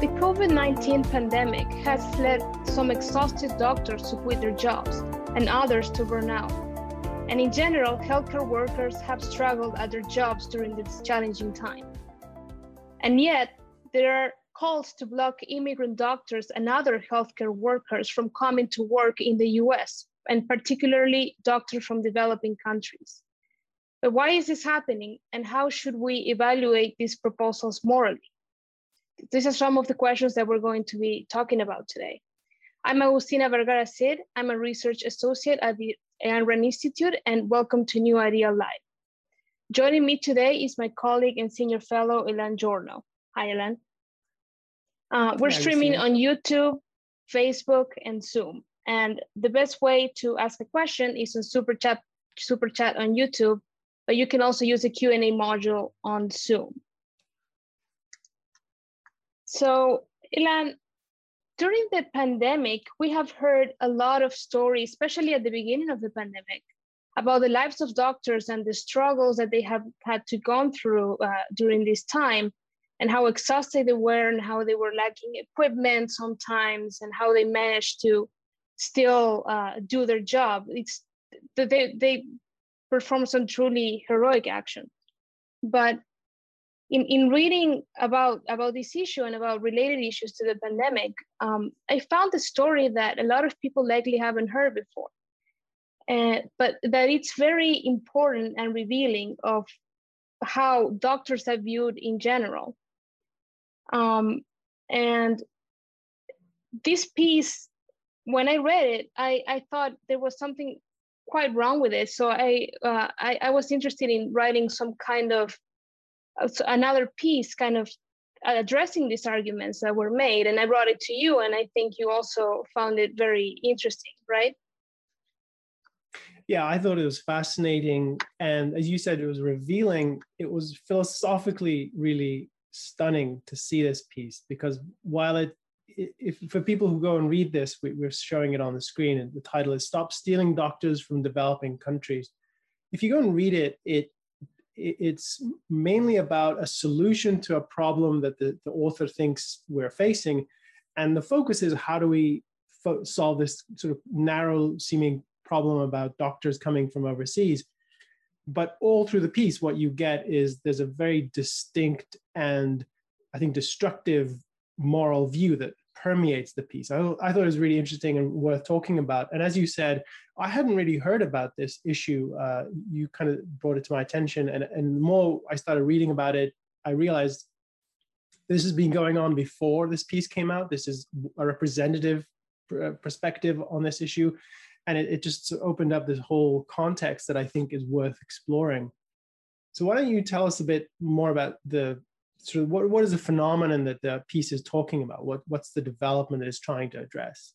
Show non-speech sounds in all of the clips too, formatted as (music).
The COVID 19 pandemic has led some exhausted doctors to quit their jobs and others to burn out. And in general, healthcare workers have struggled at their jobs during this challenging time. And yet, there are calls to block immigrant doctors and other healthcare workers from coming to work in the US, and particularly doctors from developing countries. But why is this happening, and how should we evaluate these proposals morally? These are some of the questions that we're going to be talking about today. I'm Agustina Vergara Cid. I'm a research associate at the Ayn Rand Institute, and welcome to New Ideal Live. Joining me today is my colleague and senior fellow, Elan Journo. Hi, Elan. Uh, we're Hi, streaming on YouTube, Facebook, and Zoom. And the best way to ask a question is on Super Chat, Super Chat on YouTube, but you can also use the Q&A module on Zoom. So, Elan, during the pandemic, we have heard a lot of stories, especially at the beginning of the pandemic, about the lives of doctors and the struggles that they have had to go through uh, during this time, and how exhausted they were, and how they were lacking equipment sometimes, and how they managed to still uh, do their job. It's they they perform some truly heroic action, but in, in reading about, about this issue and about related issues to the pandemic, um, I found a story that a lot of people likely haven't heard before. Uh, but that it's very important and revealing of how doctors are viewed in general. Um, and this piece, when I read it, I, I thought there was something quite wrong with it. So I, uh, I, I was interested in writing some kind of another piece kind of uh, addressing these arguments that were made and i brought it to you and i think you also found it very interesting right? Yeah i thought it was fascinating and as you said it was revealing. It was philosophically really stunning to see this piece because while it if for people who go and read this we, we're showing it on the screen and the title is stop stealing doctors from developing countries. If you go and read it it it's mainly about a solution to a problem that the, the author thinks we're facing. And the focus is how do we fo- solve this sort of narrow seeming problem about doctors coming from overseas. But all through the piece, what you get is there's a very distinct and I think destructive moral view that permeates the piece. I, I thought it was really interesting and worth talking about. And as you said, I hadn't really heard about this issue. Uh, you kind of brought it to my attention, and and the more I started reading about it, I realized this has been going on before this piece came out. This is a representative uh, perspective on this issue, and it, it just opened up this whole context that I think is worth exploring. So why don't you tell us a bit more about the sort of what, what is the phenomenon that the piece is talking about? What, what's the development that it's trying to address?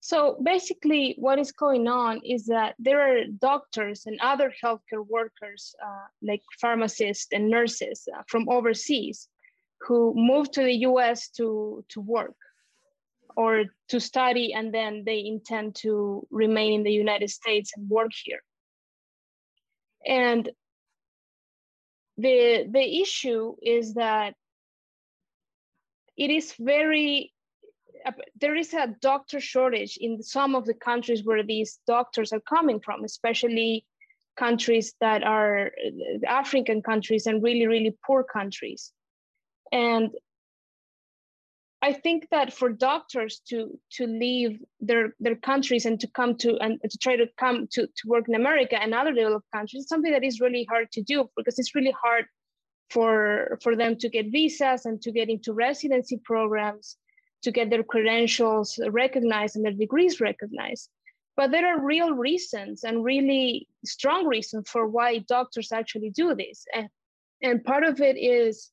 So basically, what is going on is that there are doctors and other healthcare workers, uh, like pharmacists and nurses uh, from overseas, who move to the US to, to work or to study, and then they intend to remain in the United States and work here. And the the issue is that it is very there is a doctor shortage in some of the countries where these doctors are coming from especially countries that are african countries and really really poor countries. And I think that for doctors to to leave their their countries and to come to and to try to come to, to work in America and other developed countries is something that is really hard to do because it's really hard for for them to get visas and to get into residency programs to get their credentials recognized and their degrees recognized. But there are real reasons and really strong reasons for why doctors actually do this. And and part of it is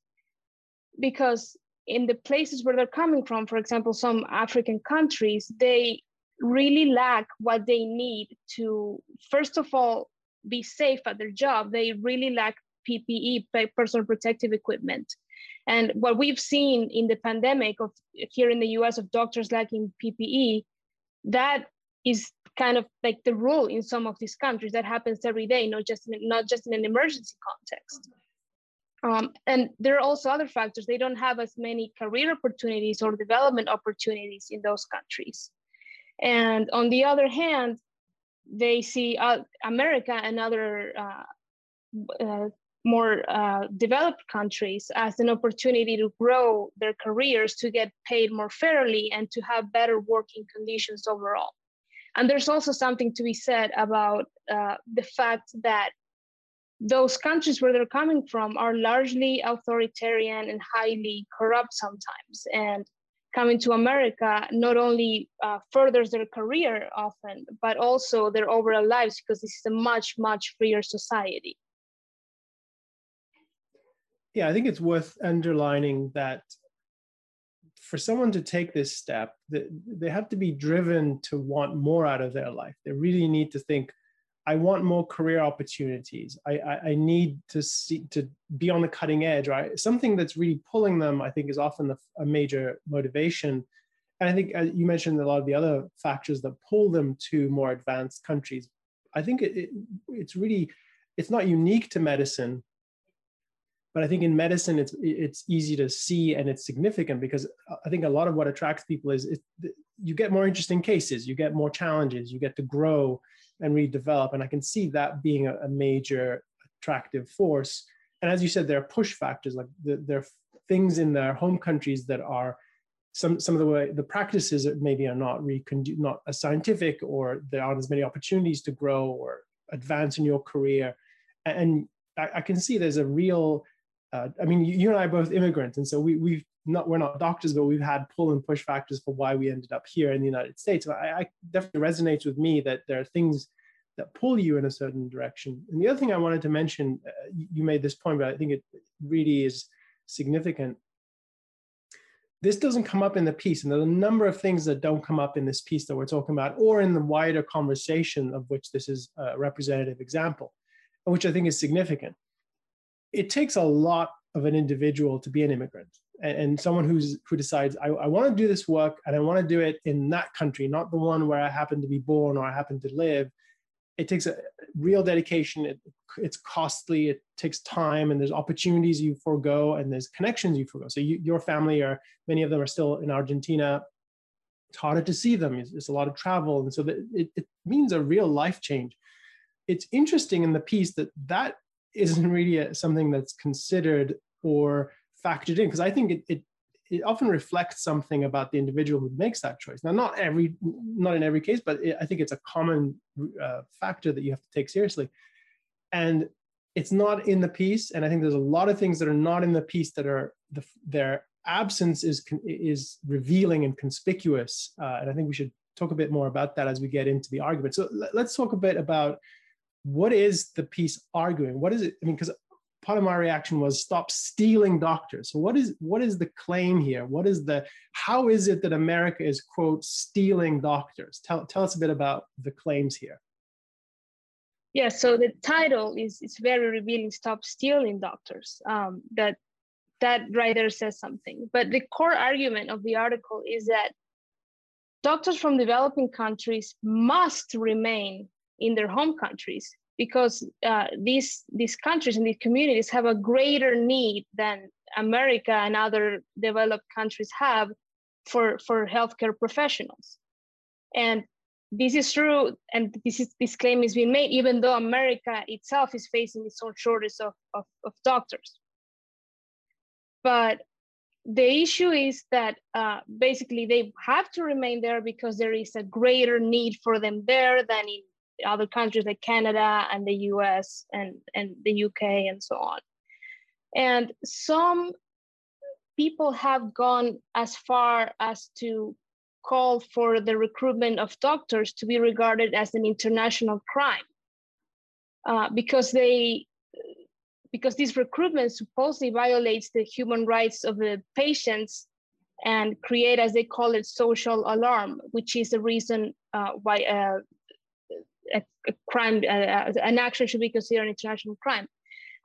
because in the places where they're coming from, for example, some African countries, they really lack what they need to, first of all, be safe at their job. They really lack PPE, personal protective equipment. And what we've seen in the pandemic of here in the US of doctors lacking PPE, that is kind of like the rule in some of these countries. That happens every day, not just in, not just in an emergency context. Um, and there are also other factors. They don't have as many career opportunities or development opportunities in those countries. And on the other hand, they see uh, America and other uh, uh, more uh, developed countries as an opportunity to grow their careers, to get paid more fairly, and to have better working conditions overall. And there's also something to be said about uh, the fact that those countries where they're coming from are largely authoritarian and highly corrupt sometimes. And coming to America not only uh, furthers their career often, but also their overall lives because this is a much, much freer society. Yeah, I think it's worth underlining that for someone to take this step, they have to be driven to want more out of their life. They really need to think, I want more career opportunities. I, I, I, need to see to be on the cutting edge, right? Something that's really pulling them, I think, is often the, a major motivation. And I think uh, you mentioned a lot of the other factors that pull them to more advanced countries. I think it, it, it's really it's not unique to medicine, but I think in medicine it's it's easy to see and it's significant because I think a lot of what attracts people is it, you get more interesting cases, you get more challenges, you get to grow and redevelop. And I can see that being a, a major attractive force. And as you said, there are push factors, like the, there are things in their home countries that are some some of the way the practices maybe are not really not as scientific or there aren't as many opportunities to grow or advance in your career. And I, I can see there's a real uh, I mean, you, you, and I are both immigrants, and so we, we've not we're not doctors, but we've had pull and push factors for why we ended up here in the United States. I, I definitely resonates with me that there are things that pull you in a certain direction. And the other thing I wanted to mention, uh, you made this point, but I think it really is significant. This doesn't come up in the piece, and there are a number of things that don't come up in this piece that we're talking about, or in the wider conversation of which this is a representative example, which I think is significant. It takes a lot of an individual to be an immigrant and, and someone who's who decides I, I want to do this work and I want to do it in that country, not the one where I happen to be born or I happen to live. It takes a real dedication. It, it's costly. It takes time, and there's opportunities you forego, and there's connections you forego. So you, your family are many of them are still in Argentina. It's harder to see them. It's, it's a lot of travel, and so it, it means a real life change. It's interesting in the piece that that isn't really a, something that's considered or factored in because I think it, it it often reflects something about the individual who makes that choice. Now, not every, not in every case, but it, I think it's a common uh, factor that you have to take seriously. And it's not in the piece. And I think there's a lot of things that are not in the piece that are the, their absence is is revealing and conspicuous. Uh, and I think we should talk a bit more about that as we get into the argument. So let's talk a bit about what is the piece arguing. What is it? I mean, because part of my reaction was stop stealing doctors. So what is what is the claim here? What is the how is it that America is quote stealing doctors? Tell tell us a bit about the claims here. Yeah, so the title is it's very revealing. Stop stealing doctors. Um, that that writer says something, but the core argument of the article is that doctors from developing countries must remain in their home countries because uh, these these countries and these communities have a greater need than America and other developed countries have for for healthcare professionals, and this is true. And this is this claim is being made even though America itself is facing its own shortage of, of, of doctors. But the issue is that uh, basically they have to remain there because there is a greater need for them there than in other countries like Canada and the US and, and the UK and so on. And some people have gone as far as to call for the recruitment of doctors to be regarded as an international crime uh, because they because this recruitment supposedly violates the human rights of the patients and create, as they call it, social alarm, which is the reason uh, why uh, a, a crime, uh, an action should be considered an international crime.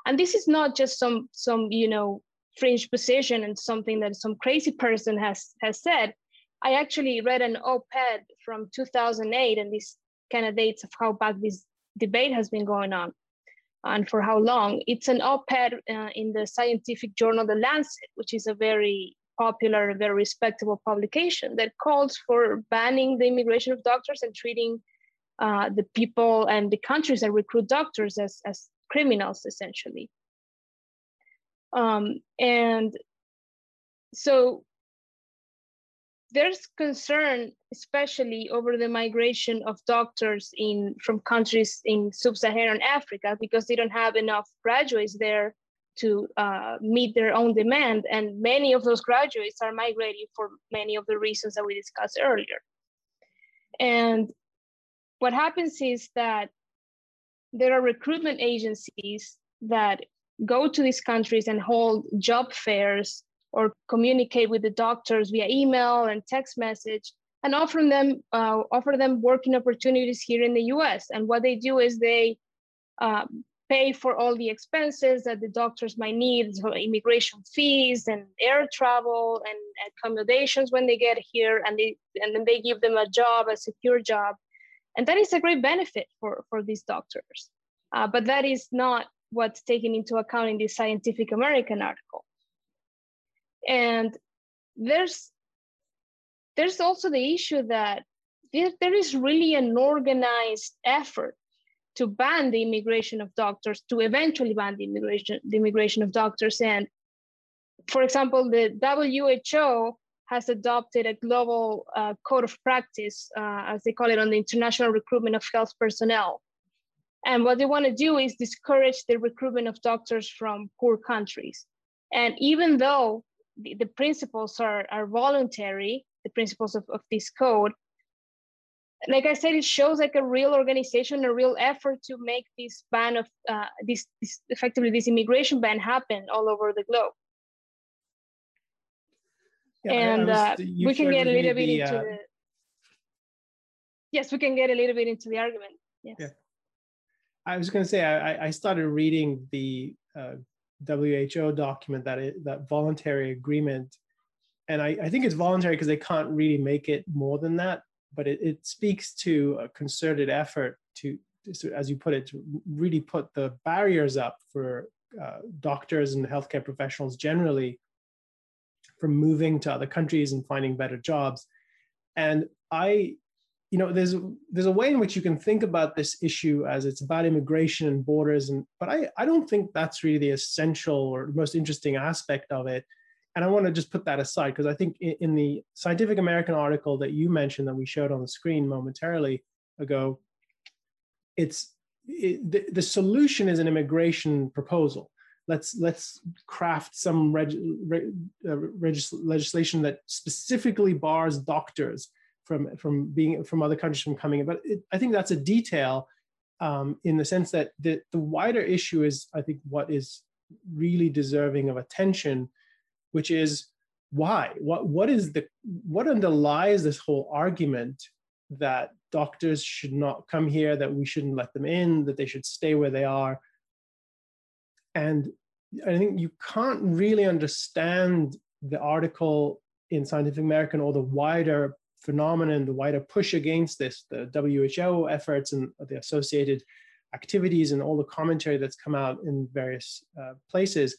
And this is not just some some you know fringe position and something that some crazy person has has said. I actually read an op-ed from 2008, and this kind of dates of how back this debate has been going on. and for how long. It's an op-ed uh, in the scientific journal The Lancet, which is a very popular, very respectable publication that calls for banning the immigration of doctors and treating uh, the people and the countries that recruit doctors as, as criminals, essentially. Um, and so there's concern, especially over the migration of doctors in from countries in sub-Saharan Africa, because they don't have enough graduates there to uh, meet their own demand. And many of those graduates are migrating for many of the reasons that we discussed earlier. And what happens is that there are recruitment agencies that go to these countries and hold job fairs or communicate with the doctors via email and text message and offer them uh, offer them working opportunities here in the US. And what they do is they uh, pay for all the expenses that the doctors might need, so immigration fees and air travel and accommodations when they get here, and they and then they give them a job, a secure job, and that is a great benefit for for these doctors. Uh, but that is not what's taken into account in this Scientific American article. And there's there's also the issue that there, there is really an organized effort to ban the immigration of doctors, to eventually ban the immigration, the immigration of doctors. And for example, the WHO has adopted a global uh, code of practice, uh, as they call it, on the international recruitment of health personnel. And what they want to do is discourage the recruitment of doctors from poor countries. And even though the, the principles are, are voluntary, the principles of, of this code, like I said, it shows like a real organization, a real effort to make this ban of uh, this, this effectively this immigration ban happen all over the globe. Yeah, and was, uh, we can get a little bit the, into uh, the. Yes, we can get a little bit into the argument. Yes. Yeah. I was going to say I, I started reading the uh, WHO document that it, that voluntary agreement, and I, I think it's voluntary because they can't really make it more than that but it, it speaks to a concerted effort to, to, as you put it, to really put the barriers up for uh, doctors and healthcare professionals generally from moving to other countries and finding better jobs. And I, you know, there's there's a way in which you can think about this issue as it's about immigration and borders, and but I I don't think that's really the essential or most interesting aspect of it and I want to just put that aside because I think in, in, the Scientific American article that you mentioned that we showed on the screen momentarily ago, it's it, the, the solution is an immigration proposal. Let's let's craft some reg, reg, uh, legislation that specifically bars doctors from from being from other countries from coming in. But it, I think that's a detail um, in the sense that the, the wider issue is I think what is really deserving of attention which is why what what is the what underlies this whole argument that doctors should not come here that we shouldn't let them in that they should stay where they are and i think you can't really understand the article in scientific american or the wider phenomenon the wider push against this the who efforts and the associated activities and all the commentary that's come out in various uh, places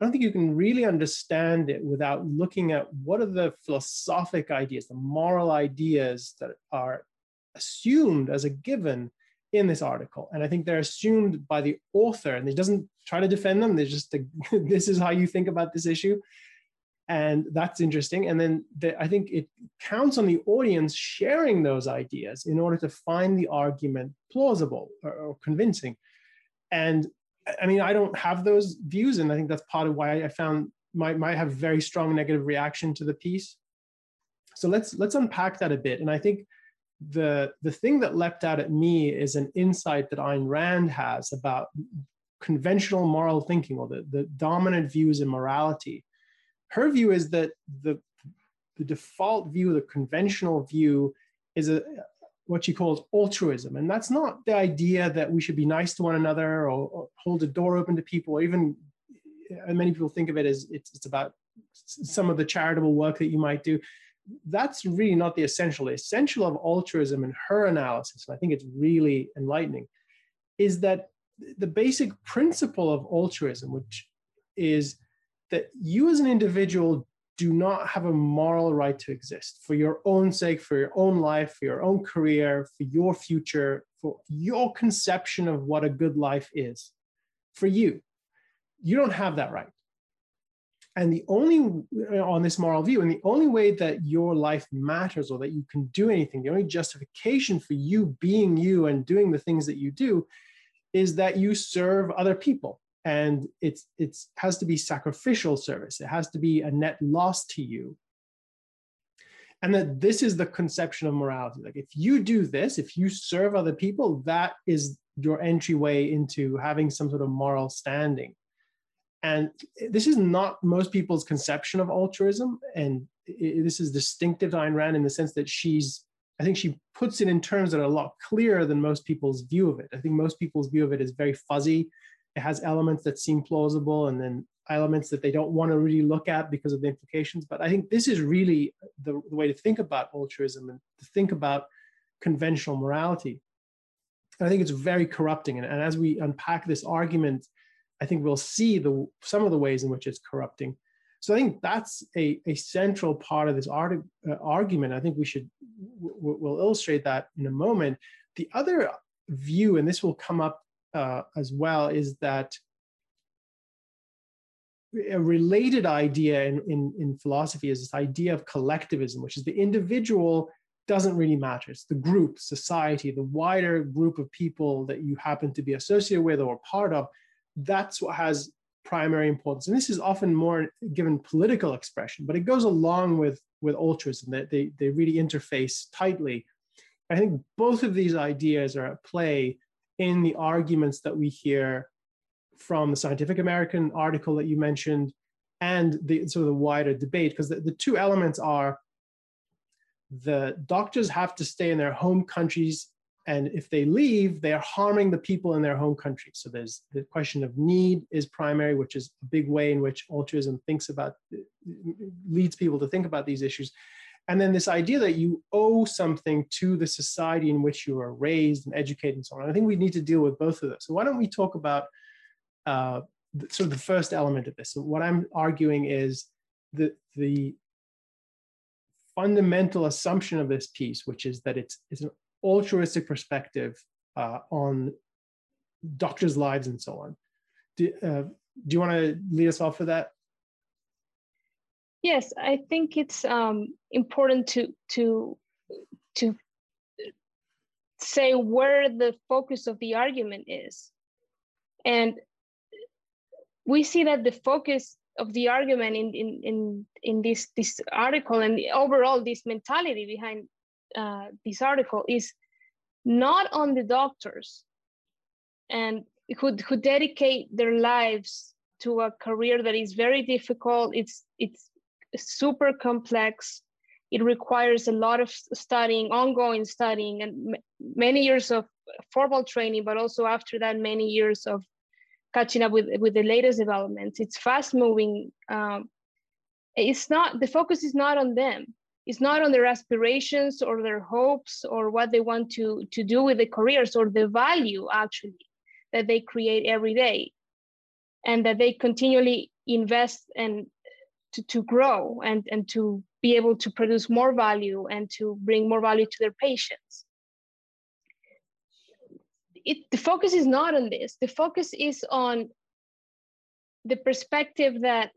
I don't think you can really understand it without looking at what are the philosophic ideas, the moral ideas that are assumed as a given in this article. And I think they're assumed by the author, and it doesn't try to defend them. They're just, (laughs) this is how you think about this issue. And that's interesting. And then the, I think it counts on the audience sharing those ideas in order to find the argument plausible or, or convincing. And I mean, I don't have those views, and I think that's part of why I found might might have very strong negative reaction to the piece. So let's let's unpack that a bit. And I think the the thing that leapt out at me is an insight that Ayn Rand has about conventional moral thinking or the, the dominant views in morality. Her view is that the the default view, the conventional view, is a, what she calls altruism. And that's not the idea that we should be nice to one another or, or hold a door open to people, or even uh, many people think of it as it's, it's about some of the charitable work that you might do. That's really not the essential. The essential of altruism in her analysis, and I think it's really enlightening, is that the basic principle of altruism, which is that you as an individual do not have a moral right to exist for your own sake, for your own life, for your own career, for your future, for your conception of what a good life is for you. You don't have that right. And the only, uh, on this moral view, and the only way that your life matters or that you can do anything, the only justification for you being you and doing the things that you do is that you serve other people. And it's it's has to be sacrificial service. It has to be a net loss to you. And that this is the conception of morality. Like if you do this if you serve other people that is your entryway into having some sort of moral standing. And this is not most people's conception of altruism. And this is distinctive to Ayn Rand in the sense that she's I think she puts it in terms that are a lot clearer than most people's view of it. I think most people's view of it is very fuzzy it has elements that seem plausible and then elements that they don't want to really look at because of the implications. But I think this is really the, the way to think about altruism and to think about conventional morality. And I think it's very corrupting. And, and as we unpack this argument, I think we'll see the some of the ways in which it's corrupting. So I think that's a, a central part of this uh, argument. I think we should we'll illustrate that in a moment. The other view, and this will come up uh, as well is that a related idea in, in, in philosophy is this idea of collectivism, which is the individual doesn't really matter. It's the group, society, the wider group of people that you happen to be associated with or part of. That's what has primary importance. And this is often more given political expression, but it goes along with, with altruism that they, they really interface tightly. I think both of these ideas are at play in the arguments that we hear from the Scientific American article that you mentioned and the sort of the wider debate, because the, the two elements are the doctors have to stay in their home countries and if they leave they are harming the people in their home country so there's the question of need is primary which is a big way in which altruism thinks about leads people to think about these issues and then this idea that you owe something to the society in which you are raised and educated and so on. I think we need to deal with both of those. So why don't we talk about uh, the, sort of the first element of this? So what I'm arguing is that the fundamental assumption of this piece, which is that it's, it's an altruistic perspective uh, on doctors' lives and so on. Do, uh, do you want to lead us off with that? Yes, I think it's um, important to to to say where the focus of the argument is, and we see that the focus of the argument in in in, in this this article and overall this mentality behind uh, this article is not on the doctors and who who dedicate their lives to a career that is very difficult it's it's super complex. It requires a lot of studying, ongoing studying, and many years of formal training, but also after that, many years of catching up with, with the latest developments. It's fast moving. Um, it's not, the focus is not on them. It's not on their aspirations or their hopes or what they want to, to do with the careers or the value actually that they create every day and that they continually invest and to, to grow and, and to be able to produce more value and to bring more value to their patients. It, the focus is not on this. The focus is on the perspective that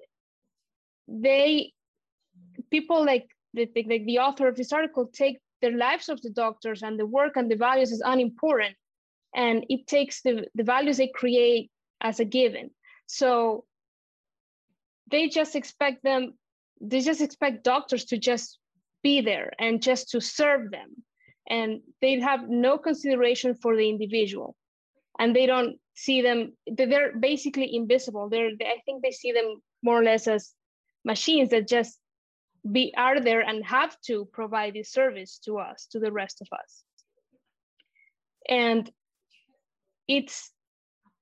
they, people like the, like the author of this article take the lives of the doctors and the work and the values as unimportant. And it takes the, the values they create as a given. So they just expect them they just expect doctors to just be there and just to serve them and they have no consideration for the individual and they don't see them they're basically invisible they're i think they see them more or less as machines that just be are there and have to provide this service to us to the rest of us. And it's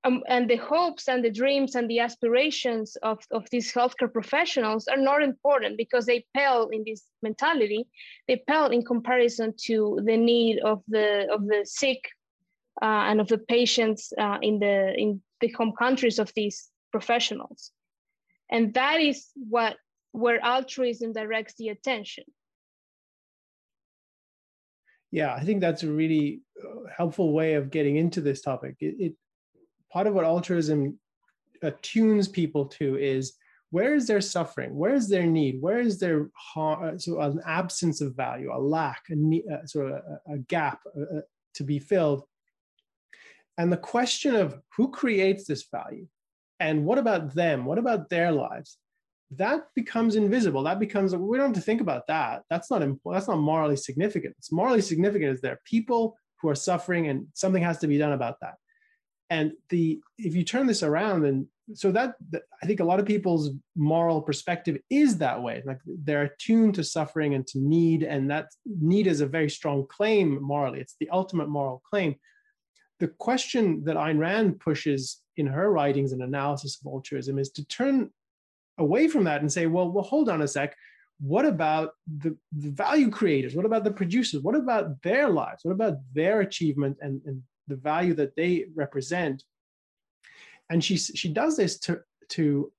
um, and the hopes and the dreams and the aspirations of, of these healthcare professionals are not important because they pale in this mentality. They pale in comparison to the need of the of the sick uh, and of the patients uh, in the in the home countries of these professionals. And that is what where altruism directs the attention. Yeah i think that's a really uh, helpful way of getting into this topic. It, it part of what altruism attunes people to is where is their suffering? Where is their need? Where is their harm, so an absence of value a lack a need, uh, sort of a, a gap uh, uh, to be filled? And the question of who creates this value and what about them? What about their lives that becomes invisible. That becomes we don't have to think about that. That's not that's not morally significant. It's morally significant is there are people who are suffering and something has to be done about that. And the if you turn this around and so that, that i think a lot of people's moral perspective is that way. Like they're attuned to suffering and to need and that need is a very strong claim morally. It's the ultimate moral claim. The question that Ayn Rand pushes in her writings and analysis of altruism is to turn away from that and say, well, well, hold on a sec. What about the, the value creators? What about the producers? What about their lives? What about their achievement and, and the value that they represent? And she, she does this to, to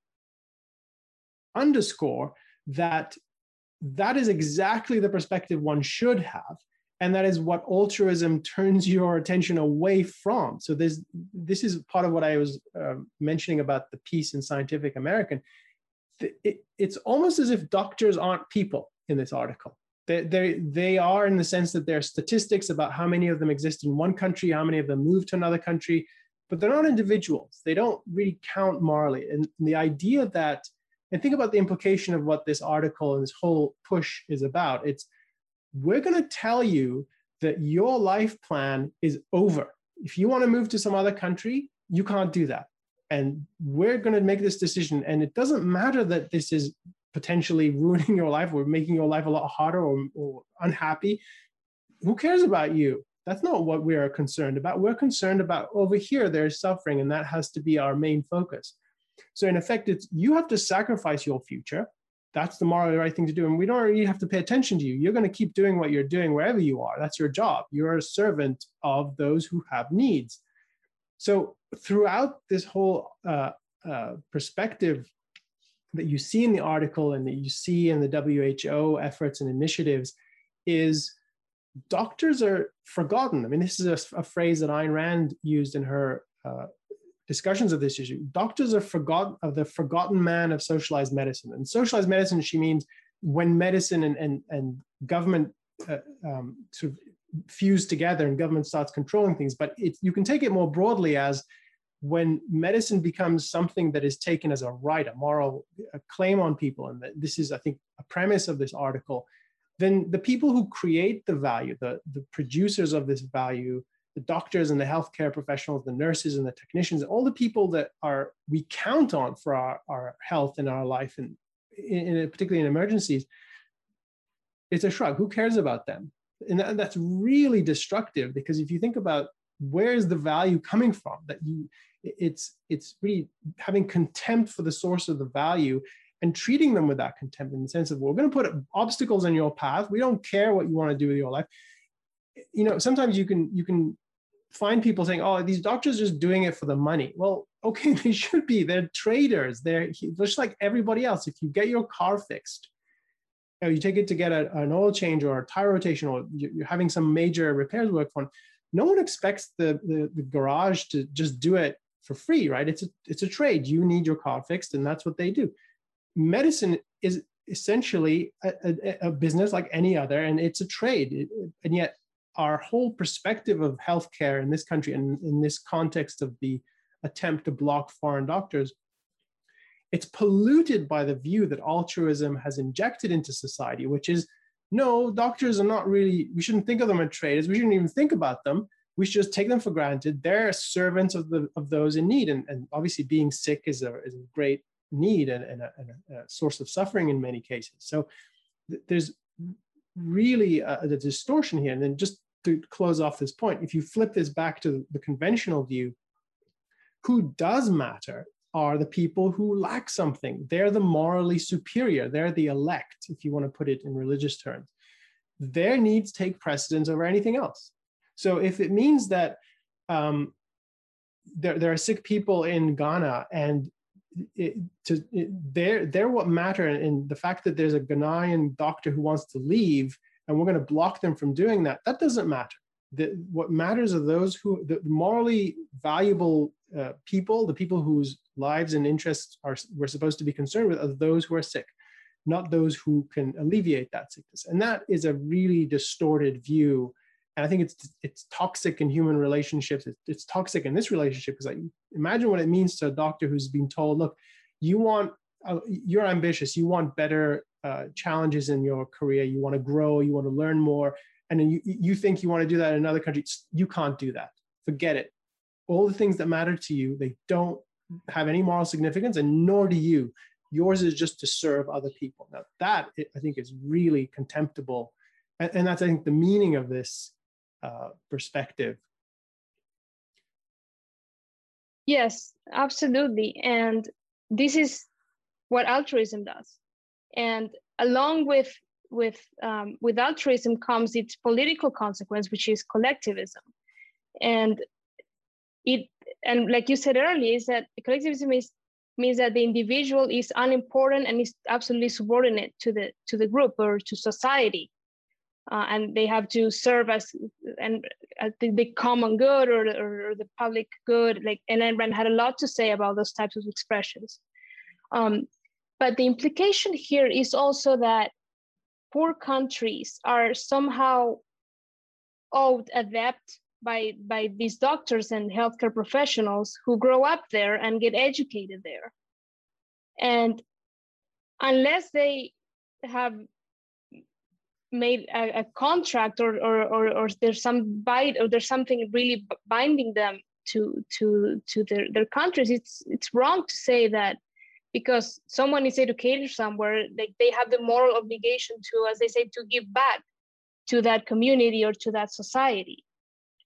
underscore that that is exactly the perspective one should have and that is what altruism turns your attention away from so this this is part of what i was uh, mentioning about the piece in scientific american it, it's almost as if doctors aren't people in this article they, they, they are in the sense that there are statistics about how many of them exist in one country how many of them move to another country but they're not individuals they don't really count morally and the idea that and think about the implication of what this article and this whole push is about it's we're going to tell you that your life plan is over. If you want to move to some other country, you can't do that. And we're going to make this decision. And it doesn't matter that this is potentially (laughs) ruining your life or making your life a lot harder or, or unhappy. Who cares about you? That's not what we are concerned about. We're concerned about over here, there's suffering, and that has to be our main focus. So, in effect, it's you have to sacrifice your future that's the morally right thing to do. And we don't really have to pay attention to you. You're going to keep doing what you're doing wherever you are. That's your job. You're a servant of those who have needs. So throughout this whole uh, uh, perspective that you see in the article and that you see in the WHO efforts and initiatives is doctors are forgotten. I mean, this is a, a phrase that Ayn Rand used in her uh, discussions of this issue. Doctors are forgotten of the forgotten man of socialized medicine. And socialized medicine, she means when medicine and, and, and government uh, um, sort of fuse together and government starts controlling things. But it, you can take it more broadly as when medicine becomes something that is taken as a right, a moral a claim on people, and this is, I think, a premise of this article, then the people who create the value, the, the producers of this value, the doctors and the healthcare professionals, the nurses and the technicians, all the people that are we count on for our, our health and our life, and in, in, particularly in emergencies, it's a shrug. Who cares about them? And that, that's really destructive because if you think about where is the value coming from, that you it's it's really having contempt for the source of the value and treating them with that contempt in the sense of well, we're going to put obstacles in your path. We don't care what you want to do with your life you know sometimes you can you can find people saying, "Oh, these doctors are just doing it for the money." Well, okay, (laughs) they should be. They're traders. They're just like everybody else. If you get your car fixed, you, know, you take it to get a, an oil change or a tire rotation, or you're having some major repairs work on. No one expects the, the, the garage to just do it for free, right? It's a it's a trade. You need your car fixed, and that's what they do. Medicine is essentially a, a, a business like any other, and it's a trade. and yet our whole perspective of healthcare in this country and in this context of the attempt to block foreign doctors, it's polluted by the view that altruism has injected into society, which is no, doctors are not really, we shouldn't think of them as traders. We shouldn't even think about them. We should just take them for granted. They're servants of, the, of those in need. And, and obviously, being sick is a, is a great need and, and, a, and a, source of suffering in many cases. So th- there's really a, a distortion here. And then just to close off this point, if you flip this back to the conventional view, who does matter are the people who lack something. They're the morally superior. They're the elect, if you want to put it in religious terms. Their needs take precedence over anything else. So if it means that um, there, there are sick people in Ghana, and it, to, it, they're, they're what matter. And the fact that there's a Ghanaian doctor who wants to leave and we're going to block them from doing that, that doesn't matter. The, what matters are those who, the morally valuable uh, people, the people whose lives and interests are we're supposed to be concerned with, are those who are sick, not those who can alleviate that sickness. And that is a really distorted view and I think it's it's toxic in human relationships. It's, it's toxic in this relationship because like imagine what it means to a doctor who's been told, look, you want uh, you're ambitious, you want better uh, challenges in your career, you want to grow, you want to learn more, and then you you think you want to do that in another country. You can't do that. Forget it. All the things that matter to you, they don't have any moral significance, and nor do you. Yours is just to serve other people. Now that I think is really contemptible, and, and that's I think the meaning of this uh, perspective. Yes, absolutely. And this is what altruism does. And along with with um, with altruism comes its political consequence, which is collectivism. And it and like you said earlier, is that collectivism is means that the individual is unimportant and is absolutely subordinate to the to the group or to society. Uh, and they have to serve as and uh, the, the, common good or, or, the public good like Ayn Rand had a lot to say about those types of expressions. Um, but the implication here is also that poor countries are somehow owed a debt by by these doctors and healthcare professionals who grow up there and get educated there. And unless they have made a, a contract or, or, or, or, there's some bite or there's something really binding them to to to their, their countries it's it's wrong to say that because someone is educated somewhere like they have the moral obligation to as they say to give back to that community or to that society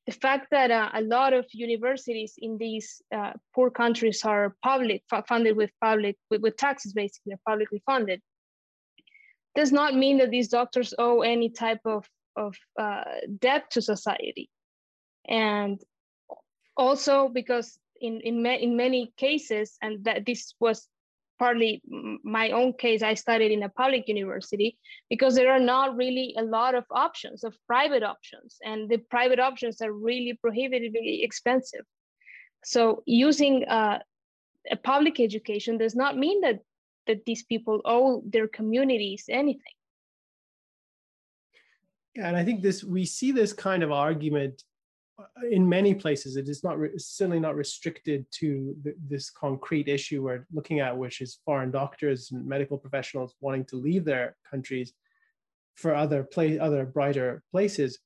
the fact that uh, a lot of universities in these uh, poor countries are public funded with public with, with taxes basically are publicly funded does not mean that these doctors owe any type of, of uh, debt to society. And also because in, in, ma- in many cases, and that this was partly my own case, I studied in a public university because there are not really a lot of options of private options, and the private options are really prohibitively expensive. So using uh, a public education does not mean that that these people owe their communities anything. Yeah, and I think this we see this kind of argument in many places. It is not certainly not restricted to the, this concrete issue we're looking at, which is foreign doctors and medical professionals wanting to leave their countries for other place, other brighter places.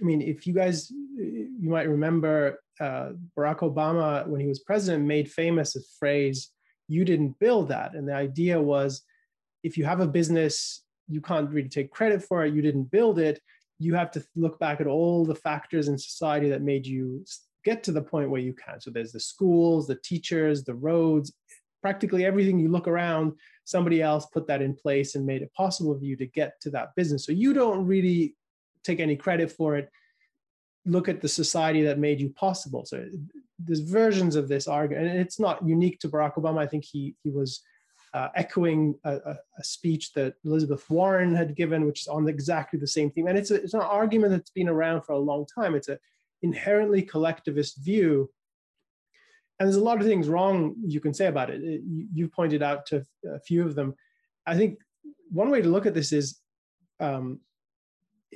I mean, if you guys, you might remember uh, Barack Obama when he was president made famous a phrase you didn't build that. And the idea was if you have a business, you can't really take credit for it, you didn't build it. You have to look back at all the factors in society that made you get to the point where you can. So there's the schools, the teachers, the roads, practically everything you look around, somebody else put that in place and made it possible for you to get to that business. So you don't really take any credit for it. Look at the society that made you possible. So uh, there's versions of this argument, and it's not unique to Barack Obama. I think he he was uh, echoing a, a, speech that Elizabeth Warren had given, which is on exactly the same theme. And it's a, it's an argument that's been around for a long time. It's an inherently collectivist view, and there's a lot of things wrong you can say about it. it you, you pointed out to a few of them. I think one way to look at this is um,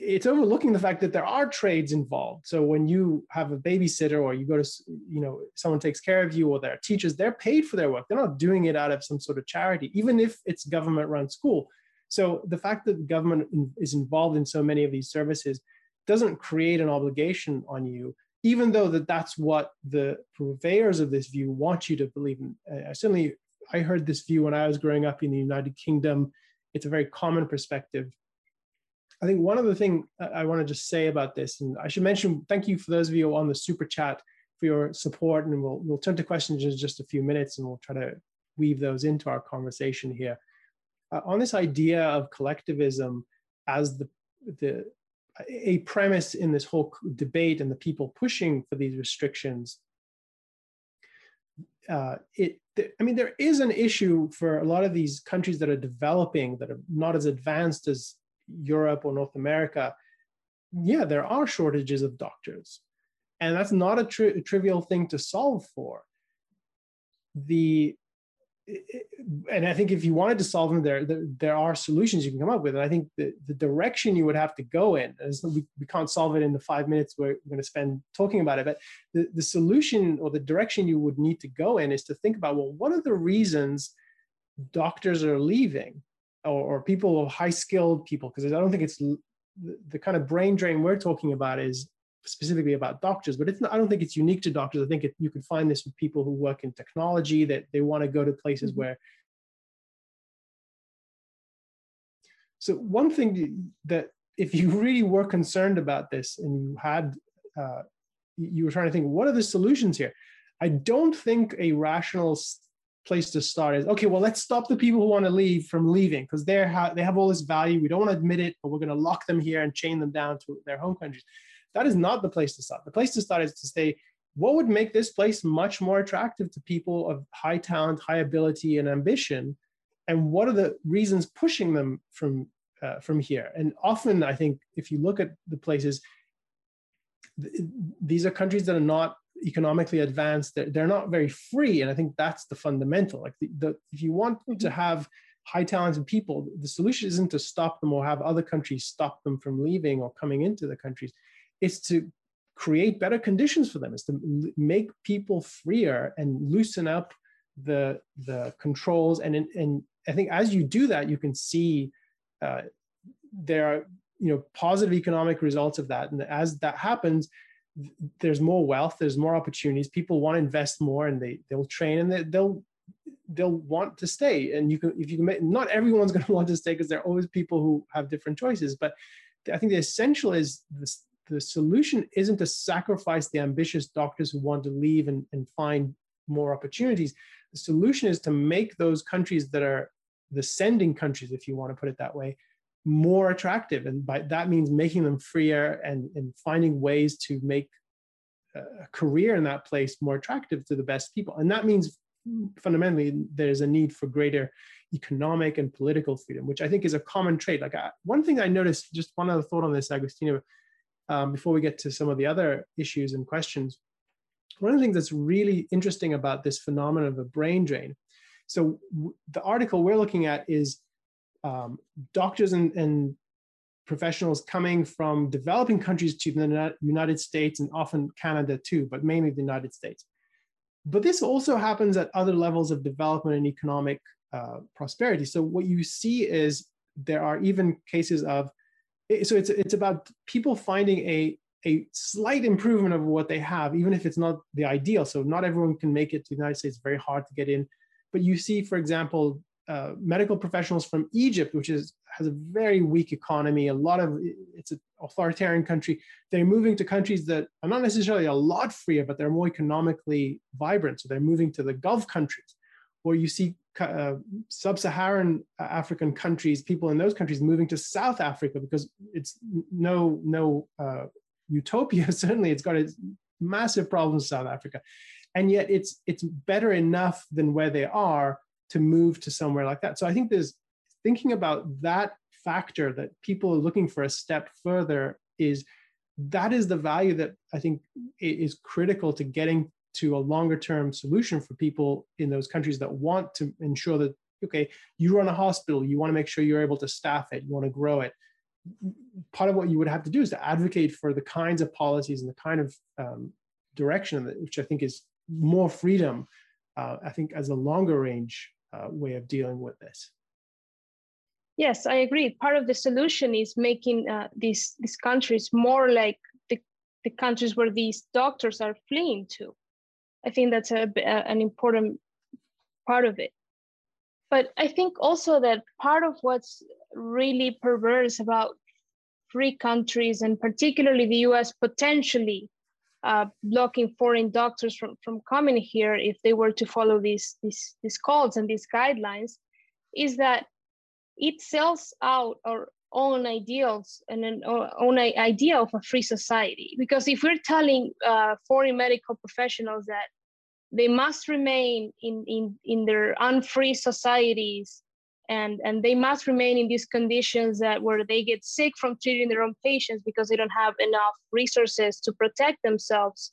it's overlooking the fact that there are trades involved. So when you have a babysitter or you go to, you know, someone takes care of you or they're teachers, they're paid for their work. They're not doing it out of some sort of charity, even if it's government run school. So the fact that the government is involved in so many of these services doesn't create an obligation on you, even though that that's what the purveyors of this view want you to believe in. Uh, certainly, I heard this view when I was growing up in the United Kingdom. It's a very common perspective I think one other thing I want to just say about this, and I should mention, thank you for those of you on the super chat for your support, and we'll we'll turn to questions in just a few minutes, and we'll try to weave those into our conversation here. Uh, on this idea of collectivism as the the a premise in this whole debate and the people pushing for these restrictions. Uh, it, I mean, there is an issue for a lot of these countries that are developing that are not as advanced as Europe or North America. Yeah, there are shortages of doctors, and that's not a, tri- a trivial thing to solve for. The and I think if you wanted to solve them, there, there, there are solutions you can come up with. And I think the, the direction you would have to go in, as we, we can't solve it in the five minutes we're going to spend talking about it, but the, the solution or the direction you would need to go in is to think about, well, what are the reasons doctors are leaving or, or people of high skilled people? Because I don't think it's the, the kind of brain drain we're talking about is specifically about doctors, but it's not, I don't think it's unique to doctors. I think it, you can find this with people who work in technology that they want to go to places mm-hmm. where. So one thing that if you (laughs) really were concerned about this and you had, uh, you were trying to think, what are the solutions here? I don't think a rational place to start is okay. Well, let's stop the people who want to leave from leaving because they're ha- they have all this value. We don't want to admit it, but we're going to lock them here and chain them down to their home countries. That is not the place to start. The place to start is to say, what would make this place much more attractive to people of high talent, high ability, and ambition? And what are the reasons pushing them from uh, from here? And often, I think, if you look at the places, th- these are countries that are not economically advanced. They're, they're not very free, and I think that's the fundamental. Like the, the if you want mm-hmm. to have high talented people, the solution isn't to stop them or have other countries stop them from leaving or coming into the countries is to create better conditions for them, is to make people freer and loosen up the the controls. And and I think as you do that, you can see uh, there are you know positive economic results of that. And as that happens, there's more wealth, there's more opportunities. People want to invest more, and they they'll train and they, they'll they'll want to stay and you can if you can make not everyone's (laughs) going to want to stay because there are always people who have different choices but i think the essential is this the solution isn't to sacrifice the ambitious doctors who want to leave and, and find more opportunities. The solution is to make those countries that are the sending countries, if you want to put it that way, more attractive. And by that means making them freer and, and finding ways to make a career in that place more attractive to the best people. And that means fundamentally there's a need for greater economic and political freedom, which I think is a common trait. Like I, one thing I noticed, just one other thought on this, Agustina, um, before we get to some of the other issues and questions, one of the things that's really interesting about this phenomenon of a brain drain. So w- the article we're looking at is um, doctors and, and professionals coming from developing countries to the United States and often Canada too, but mainly the United States. But this also happens at other levels of development and economic uh, prosperity. So what you see is there are even cases of so it's it's about people finding a a slight improvement of what they have, even if it's not the ideal. So not everyone can make it to the United States. Very hard to get in. But you see, for example, uh, medical professionals from Egypt, which is has a very weak economy, a lot of it's an authoritarian country. They're moving to countries that are not necessarily a lot freer, but they're more economically vibrant. So they're moving to the Gulf countries, or you see uh, sub-Saharan African countries, people in those countries moving to South Africa because it's no no uh, utopia. (laughs) Certainly, it's got its massive problems in South Africa, and yet it's it's better enough than where they are to move to somewhere like that. So I think there's thinking about that factor that people are looking for a step further is that is the value that I think is critical to getting to a longer term solution for people in those countries that want to ensure that okay you run a hospital you want to make sure you're able to staff it you want to grow it part of what you would have to do is to advocate for the kinds of policies and the kind of um, direction which i think is more freedom uh, i think as a longer range uh, way of dealing with this. Yes i agree. Part of the solution is making uh, these these countries more like the, the countries where these doctors are fleeing to. I think that's a, an important part of it. But I think also that part of what's really perverse about free countries and particularly the US potentially uh, blocking foreign doctors from, from coming here if they were to follow these, these, these calls and these guidelines is that it sells out our own ideals and an own idea of a free society. Because if we're telling uh, foreign medical professionals that they must remain in, in, in their unfree societies and, and they must remain in these conditions that where they get sick from treating their own patients because they don't have enough resources to protect themselves.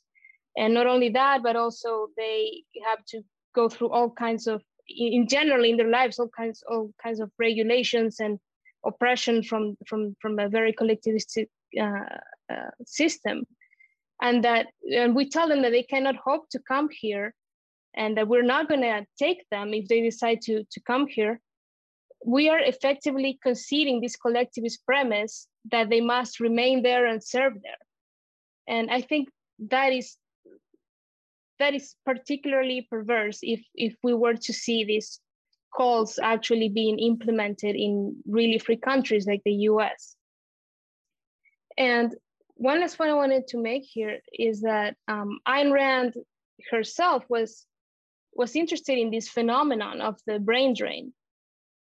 And not only that, but also they have to go through all kinds of in general in their lives all kinds all kinds of regulations and oppression from from from a very collectivistic uh, uh, system and that and we tell them that they cannot hope to come here and that we're not going to take them if they decide to to come here we are effectively conceding this collectivist premise that they must remain there and serve there and i think that is that is particularly perverse if if we were to see these calls actually being implemented in really free countries like the US. And one last point I wanted to make here is that um, Ayn Rand herself was was interested in this phenomenon of the brain drain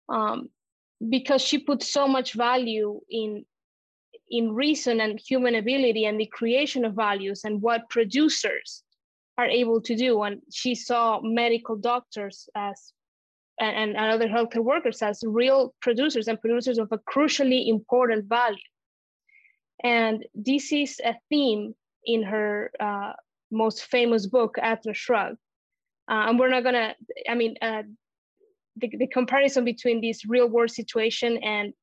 um, because she put so much value in in reason and human ability and the creation of values and what producers are able to do. And she saw medical doctors as and, and other healthcare workers as real producers and producers of a crucially important value. And this is a theme in her uh, most famous book, Atlas Shrugged. Uh, and we're not gonna, I mean, uh, the, the comparison between this real world situation and